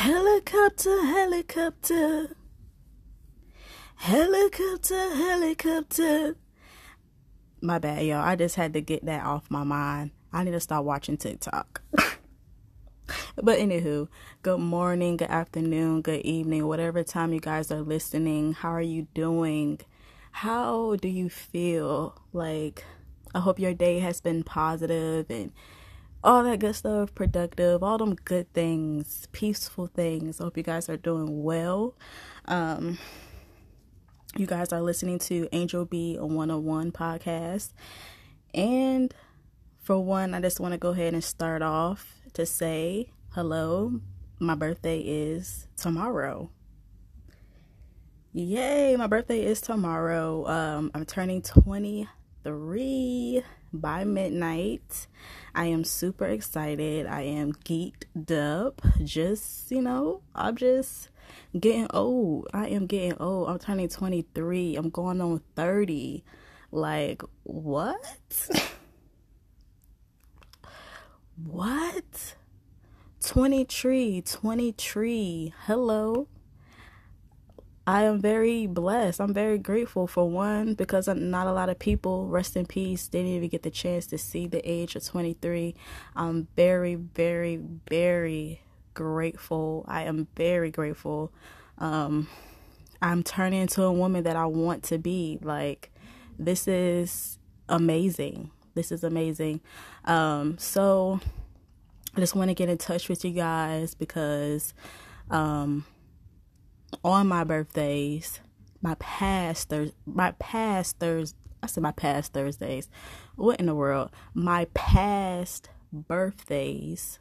Helicopter, helicopter. Helicopter, helicopter. My bad, y'all. I just had to get that off my mind. I need to start watching TikTok. but anywho, good morning, good afternoon, good evening, whatever time you guys are listening. How are you doing? How do you feel? Like, I hope your day has been positive and all that good stuff, productive, all them good things, peaceful things. I hope you guys are doing well. Um, you guys are listening to Angel B a 101 podcast. And for one, I just want to go ahead and start off to say hello. My birthday is tomorrow. Yay, my birthday is tomorrow. Um, I'm turning 23 by midnight. I am super excited. I am geeked up. Just, you know, I'm just getting old. I am getting old. I'm turning 23. I'm going on 30. Like, what? what? 23, 23. Hello. I am very blessed. I'm very grateful for one because not a lot of people, rest in peace, didn't even get the chance to see the age of 23. I'm very, very, very grateful. I am very grateful. Um, I'm turning into a woman that I want to be. Like, this is amazing. This is amazing. Um, so I just want to get in touch with you guys because, um, on my birthdays, my past Thurs, my past Thursdays, I said my past Thursdays. What in the world? My past birthdays,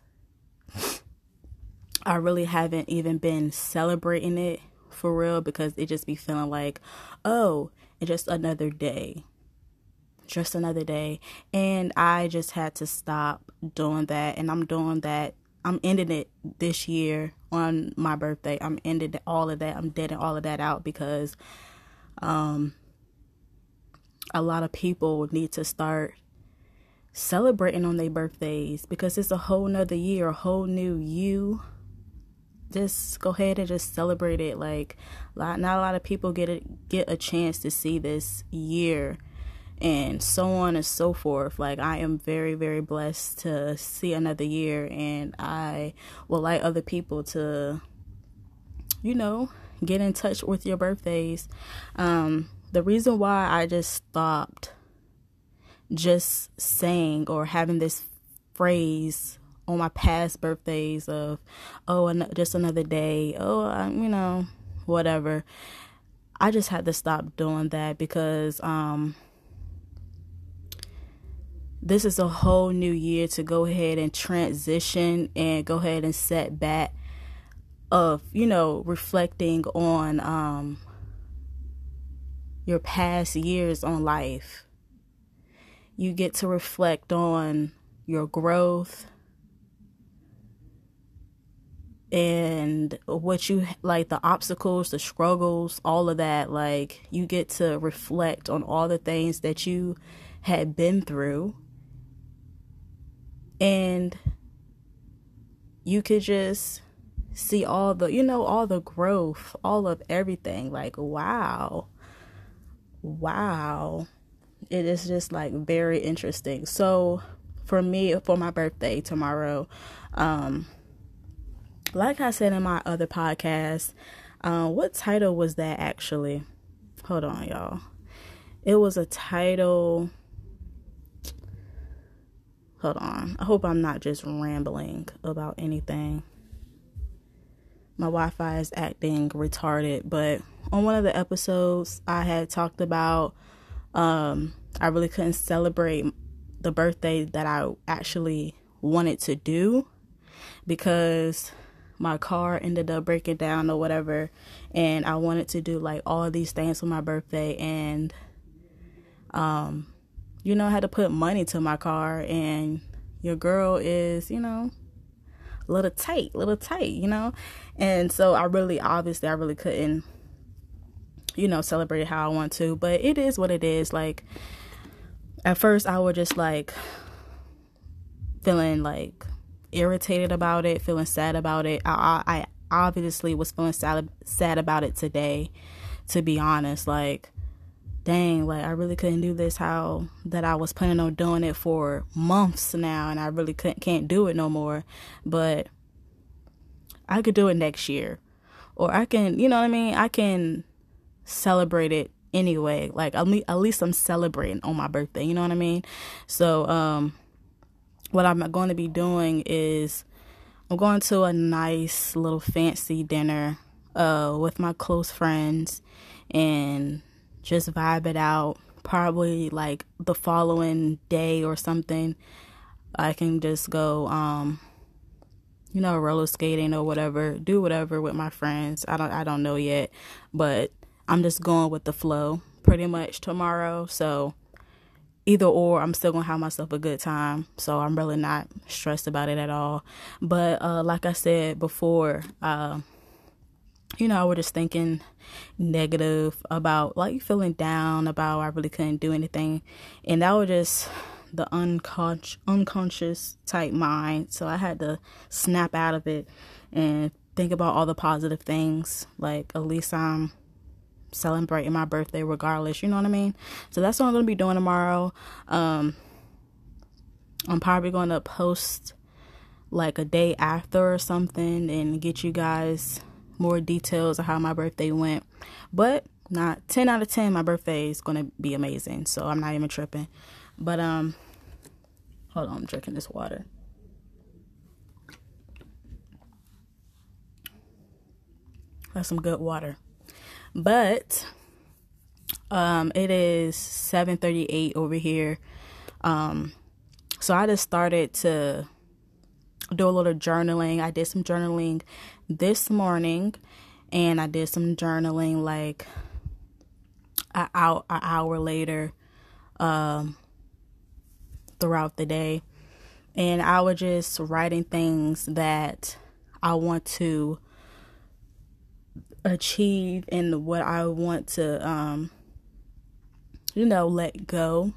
I really haven't even been celebrating it for real because it just be feeling like, oh, it's just another day. Just another day. And I just had to stop doing that. And I'm doing that I'm ending it this year on my birthday. I'm ending all of that. I'm deading all of that out because um a lot of people need to start celebrating on their birthdays because it's a whole nother year, a whole new you. Just go ahead and just celebrate it. Like, not a lot of people get a, get a chance to see this year and so on and so forth. Like, I am very, very blessed to see another year, and I would like other people to, you know, get in touch with your birthdays. Um, the reason why I just stopped just saying or having this phrase on my past birthdays of, oh, just another day, oh, you know, whatever. I just had to stop doing that because, um, this is a whole new year to go ahead and transition and go ahead and set back of you know reflecting on um your past years on life. You get to reflect on your growth and what you like the obstacles the struggles all of that like you get to reflect on all the things that you had been through and you could just see all the you know all the growth all of everything. Like wow. Wow. It is just like very interesting. So for me for my birthday tomorrow um like i said in my other podcast uh, what title was that actually? Hold on y'all. It was a title Hold on. I hope I'm not just rambling about anything. My Wi Fi is acting retarded, but on one of the episodes, I had talked about um, I really couldn't celebrate the birthday that I actually wanted to do because my car ended up breaking down or whatever and I wanted to do like all these things for my birthday and um you know, I had to put money to my car and your girl is, you know, a little tight, little tight, you know? And so I really, obviously, I really couldn't, you know, celebrate how I want to, but it is what it is. Like, at first, I was just like feeling like irritated about it, feeling sad about it. I, I, obviously was feeling sad, sad about it today, to be honest. Like, dang, like I really couldn't do this how that I was planning on doing it for months now and I really couldn't can't do it no more. But I could do it next year. Or I can, you know what I mean? I can celebrate it anyway. Like at least I'm celebrating on my birthday, you know what I mean? So um what I'm going to be doing is I'm going to a nice little fancy dinner uh, with my close friends and just vibe it out. Probably like the following day or something, I can just go, um, you know, roller skating or whatever, do whatever with my friends. I don't, I don't know yet, but I'm just going with the flow pretty much tomorrow. So either or i'm still gonna have myself a good time so i'm really not stressed about it at all but uh, like i said before uh, you know i was just thinking negative about like feeling down about i really couldn't do anything and that was just the unconscious unconscious type mind so i had to snap out of it and think about all the positive things like at least i'm celebrating my birthday regardless, you know what I mean? So that's what I'm to be doing tomorrow. Um I'm probably going to post like a day after or something and get you guys more details of how my birthday went. But not 10 out of 10 my birthday is going to be amazing. So I'm not even tripping. But um hold on, I'm drinking this water. That's some good water. But um, it is 7:38 over here. Um, so I just started to do a little journaling. I did some journaling this morning, and I did some journaling like an hour, an hour later um, throughout the day. And I was just writing things that I want to achieve and what I want to um you know let go.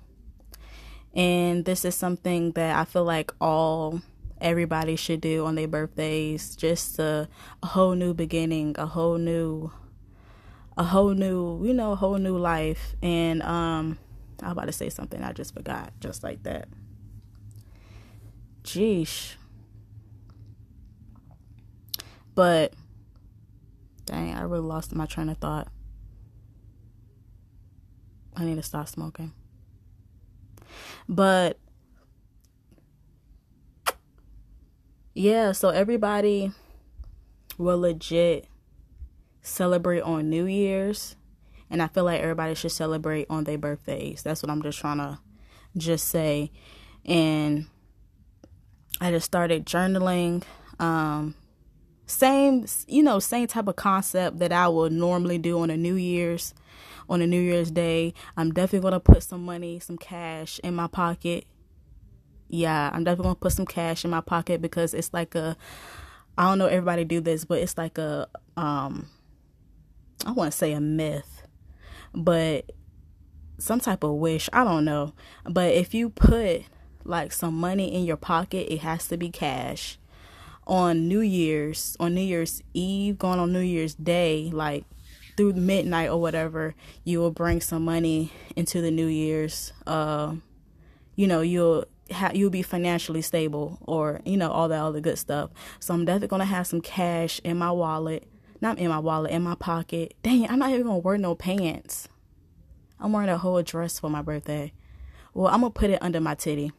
And this is something that I feel like all everybody should do on their birthdays just a, a whole new beginning, a whole new a whole new, you know, a whole new life and um I was about to say something I just forgot just like that. Jeesh. But Dang, I really lost my train of thought. I need to stop smoking. But yeah, so everybody will legit celebrate on New Year's. And I feel like everybody should celebrate on their birthdays. That's what I'm just trying to just say. And I just started journaling. Um, same you know same type of concept that i would normally do on a new year's on a new year's day i'm definitely going to put some money some cash in my pocket yeah i'm definitely to put some cash in my pocket because it's like a i don't know everybody do this but it's like a um i want to say a myth but some type of wish i don't know but if you put like some money in your pocket it has to be cash on New Year's, on New Year's Eve, going on New Year's Day, like through midnight or whatever, you will bring some money into the New Year's. Uh, you know, you'll you'll be financially stable, or you know, all that other good stuff. So I'm definitely gonna have some cash in my wallet, not in my wallet, in my pocket. Dang, I'm not even gonna wear no pants. I'm wearing a whole dress for my birthday. Well, I'm gonna put it under my titty.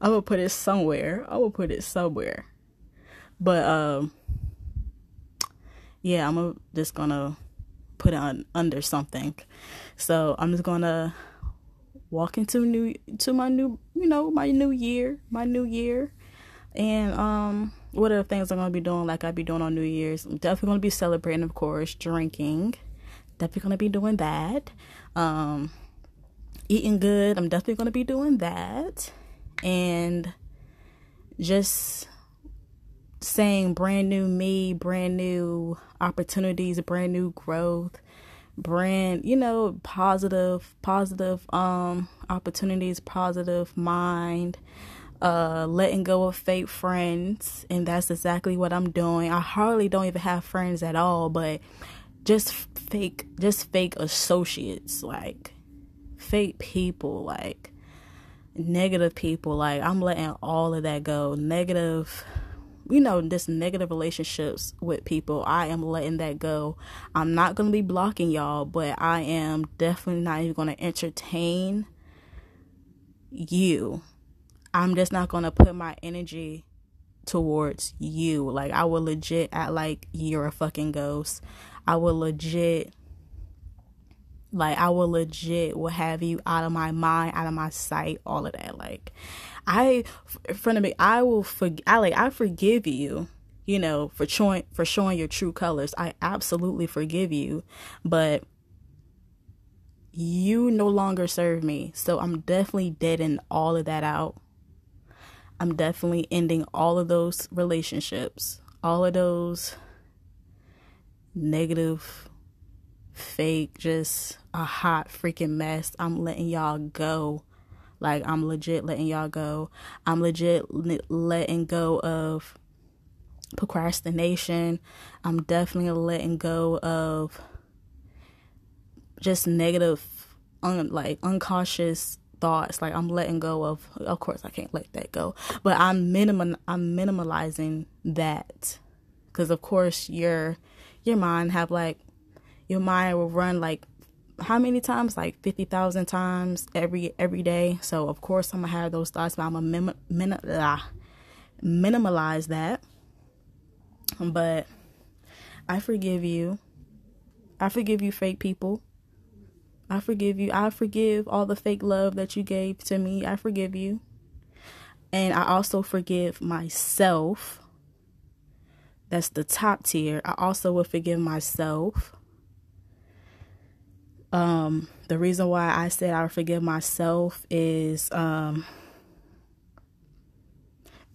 I will put it somewhere. I will put it somewhere. But um yeah, I'm just gonna put it on under something. So I'm just gonna walk into new to my new you know, my new year, my new year. And um what other things I'm gonna be doing like I be doing on New Year's. I'm definitely gonna be celebrating of course, drinking. Definitely gonna be doing that. Um eating good. I'm definitely gonna be doing that and just saying brand new me, brand new opportunities, brand new growth, brand, you know, positive, positive um opportunities, positive mind, uh, letting go of fake friends, and that's exactly what I'm doing. I hardly don't even have friends at all, but just fake, just fake associates, like fake people, like negative people. Like I'm letting all of that go. Negative you know, just negative relationships with people, I am letting that go. I'm not going to be blocking y'all, but I am definitely not even going to entertain you. I'm just not going to put my energy towards you. Like, I will legit act like you're a fucking ghost. I will legit like I will legit will have you out of my mind, out of my sight, all of that. Like I in front of me, I will forgive. I like I forgive you. You know, for showing for showing your true colors. I absolutely forgive you, but you no longer serve me. So I'm definitely deading all of that out. I'm definitely ending all of those relationships, all of those negative, fake, just a hot freaking mess. I'm letting y'all go. Like, I'm legit letting y'all go. I'm legit letting go of procrastination. I'm definitely letting go of just negative, un- like unconscious thoughts. Like I'm letting go of. Of course, I can't let that go, but I'm minimum. I'm minimalizing that because, of course, your your mind have like your mind will run like how many times? Like fifty thousand times every every day. So of course I'm gonna have those thoughts, but I'm gonna min- ah, minimalize that. But I forgive you. I forgive you, fake people. I forgive you. I forgive all the fake love that you gave to me. I forgive you. And I also forgive myself. That's the top tier. I also will forgive myself um, the reason why I said I forgive myself is um,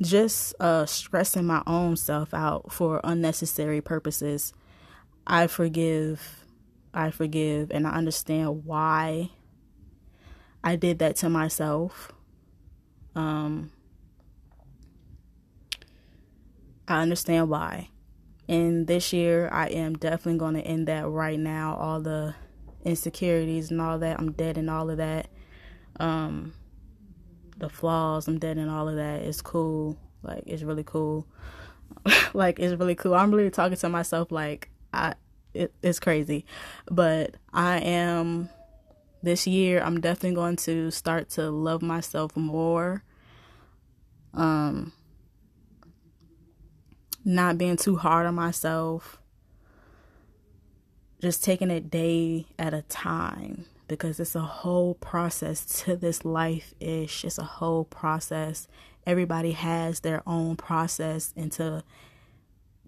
just uh, stressing my own self out for unnecessary purposes. I forgive, I forgive, and I understand why I did that to myself. Um, I understand why. And this year, I am definitely going to end that right now. All the insecurities and all that. I'm dead in all of that. Um, the flaws, I'm dead in all of that. It's cool. Like it's really cool. like it's really cool. I'm really talking to myself like I it, it's crazy. But I am this year I'm definitely going to start to love myself more. Um not being too hard on myself just taking it day at a time because it's a whole process to this life ish. It's a whole process. Everybody has their own process into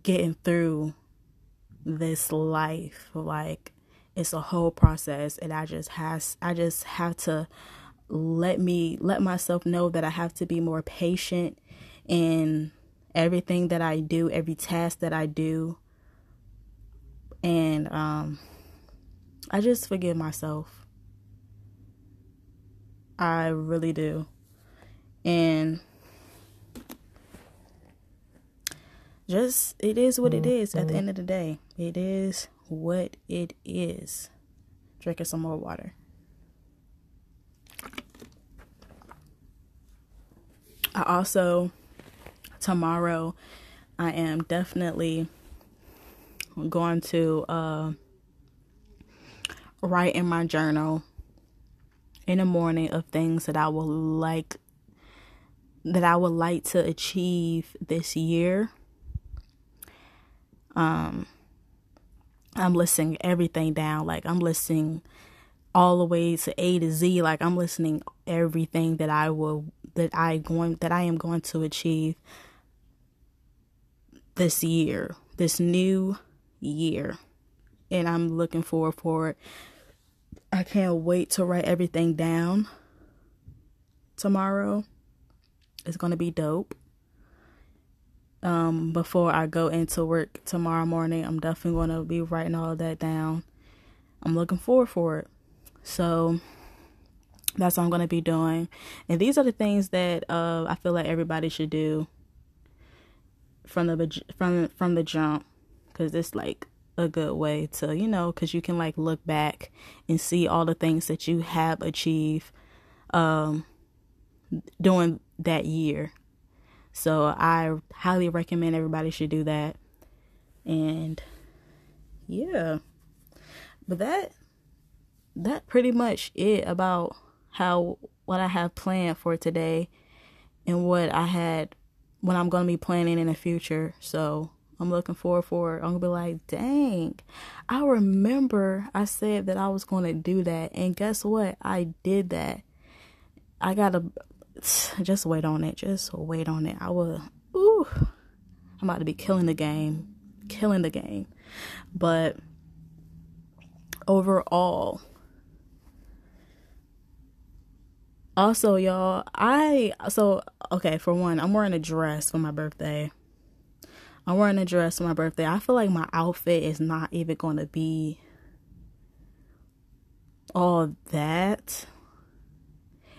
getting through this life. Like it's a whole process and I just has I just have to let me let myself know that I have to be more patient in everything that I do, every task that I do and um, I just forgive myself. I really do. And just, it is what it is at the end of the day. It is what it is. Drinking some more water. I also, tomorrow, I am definitely going to uh, write in my journal in the morning of things that I would like that I would like to achieve this year. Um I'm listing everything down. Like I'm listing all the way to A to Z. Like I'm listening everything that I will that I going that I am going to achieve this year, this new year. And I'm looking forward for it. I can't wait to write everything down tomorrow. It's going to be dope. Um, before I go into work tomorrow morning, I'm definitely going to be writing all that down. I'm looking forward for it. So, that's what I'm gonna be doing. And these are the things that uh, I feel like everybody should do from the from from the jump, because it's like a good way to you know, because you can like look back and see all the things that you have achieved um, during that year. So I highly recommend everybody should do that. And yeah. But that that pretty much it about how what I have planned for today and what I had what I'm gonna be planning in the future. So I'm looking forward for. I'm gonna be like, dang, I remember I said that I was gonna do that, and guess what? I did that. I gotta just wait on it. Just wait on it. I will. Ooh, I'm about to be killing the game, killing the game. But overall, Also, y'all, I so okay, for one, I'm wearing a dress for my birthday. I'm wearing a dress for my birthday. I feel like my outfit is not even going to be all that.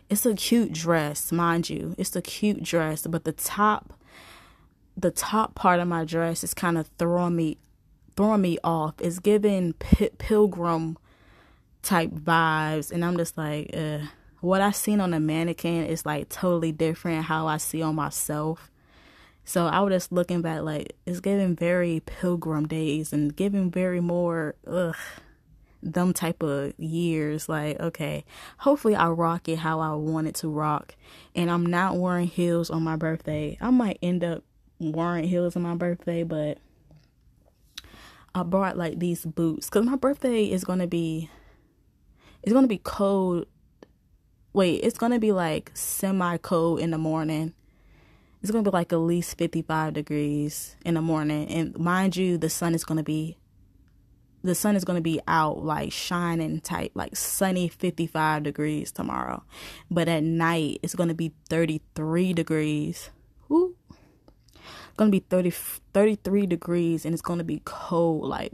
It's a cute dress, mind you. It's a cute dress, but the top the top part of my dress is kind of throwing me throwing me off. It's giving p- pilgrim type vibes and I'm just like, uh what I seen on the mannequin is like totally different how I see on myself. So I was just looking back like it's giving very pilgrim days and giving very more ugh them type of years. Like okay hopefully i rock it how i want it to rock. And i'm not wearing heels on my birthday. I might end up wearing heels on my birthday but i brought like these boots because my birthday is gonna be it's gonna be cold. Wait, it's gonna be like semi cold in the morning. It's gonna be like at least 55 degrees in the morning. And mind you, the sun is gonna be the sun is gonna be out like shining type, like sunny 55 degrees tomorrow. But at night it's gonna be 33 degrees. Woo. It's gonna be 30 33 degrees and it's gonna be cold, like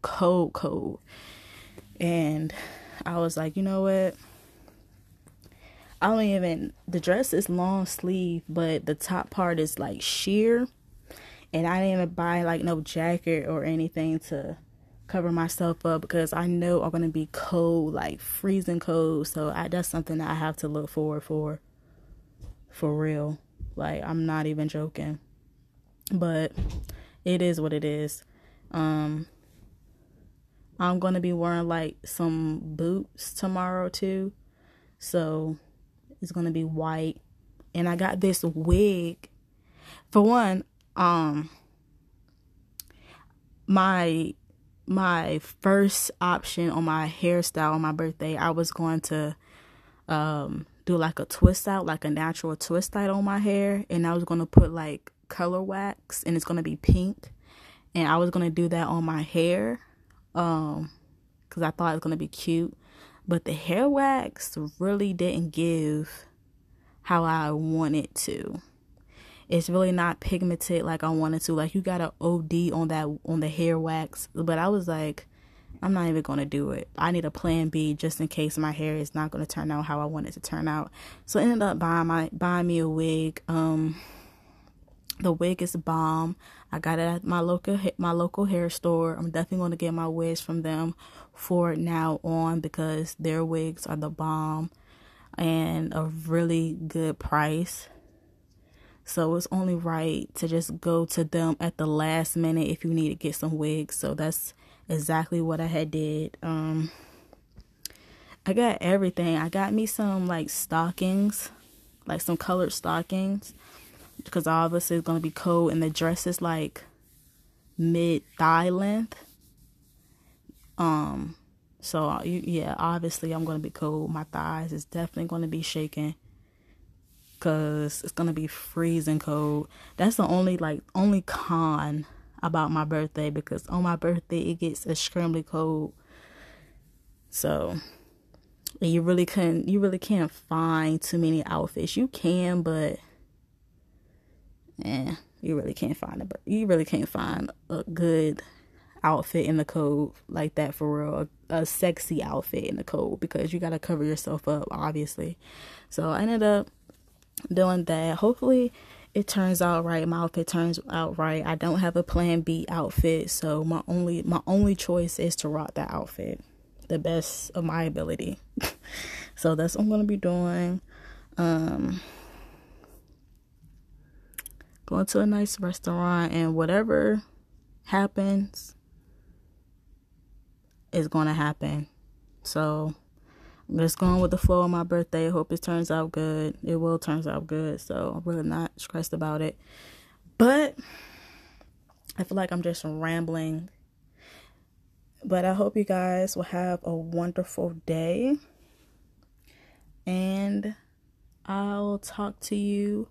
cold, cold. And I was like, you know what? I don't even the dress is long sleeve, but the top part is like sheer. And I didn't buy like no jacket or anything to cover myself up because I know I'm gonna be cold, like freezing cold. So I, that's something that I have to look forward for, for real. Like I'm not even joking, but it is what it is. Um, I'm gonna be wearing like some boots tomorrow too, so it's gonna be white. And I got this wig. For one, um my my first option on my hairstyle on my birthday, I was going to um do like a twist out, like a natural twist out on my hair, and I was gonna put like color wax and it's gonna be pink. And I was gonna do that on my hair. Um because I thought it was gonna be cute. But the hair wax really didn't give how I wanted to. It's really not pigmented like I wanted to. Like you got an OD on that on the hair wax. But I was like, I'm not even gonna do it. I need a plan B just in case my hair is not gonna turn out how I want it to turn out. So I ended up buying my buying me a wig. Um the wig is bomb. I got it at my local my local hair store. I'm definitely going to get my wigs from them for now on because their wigs are the bomb and a really good price. So it's only right to just go to them at the last minute if you need to get some wigs. So that's exactly what I had did. Um I got everything. I got me some like stockings, like some colored stockings because obviously it's gonna be cold and the dress is like mid thigh length. Um, so uh, yeah, obviously I'm gonna be cold. My thighs is definitely gonna be shaking because it's gonna be freezing cold. That's the only like only con about my birthday because on my birthday it gets extremely cold. So you really couldn't you really can't find too many outfits. You can, but eh, you really can't find a you really can't find a good outfit in the code like that for real. A, a sexy outfit in the code because you got to cover yourself up, obviously. So I ended up doing that. Hopefully it turns out right. My outfit turns out right. I don't have a plan B outfit, so my only my only choice is to rock that outfit the best of my ability. so that's what I'm gonna be doing. Um going to a nice restaurant and whatever happens is gonna happen. So I'm just going with the flow of my birthday. Hope it turns out good. It will turns out good. So I'm really not stressed about it. But I feel like I'm just rambling. But I hope you guys will have a wonderful day. And I'll talk to you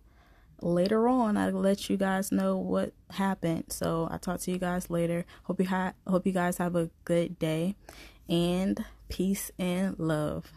later on. I'll let you guys know what happened. So I'll talk to you guys later. Hope you ha- hope you guys have a good day and peace and love.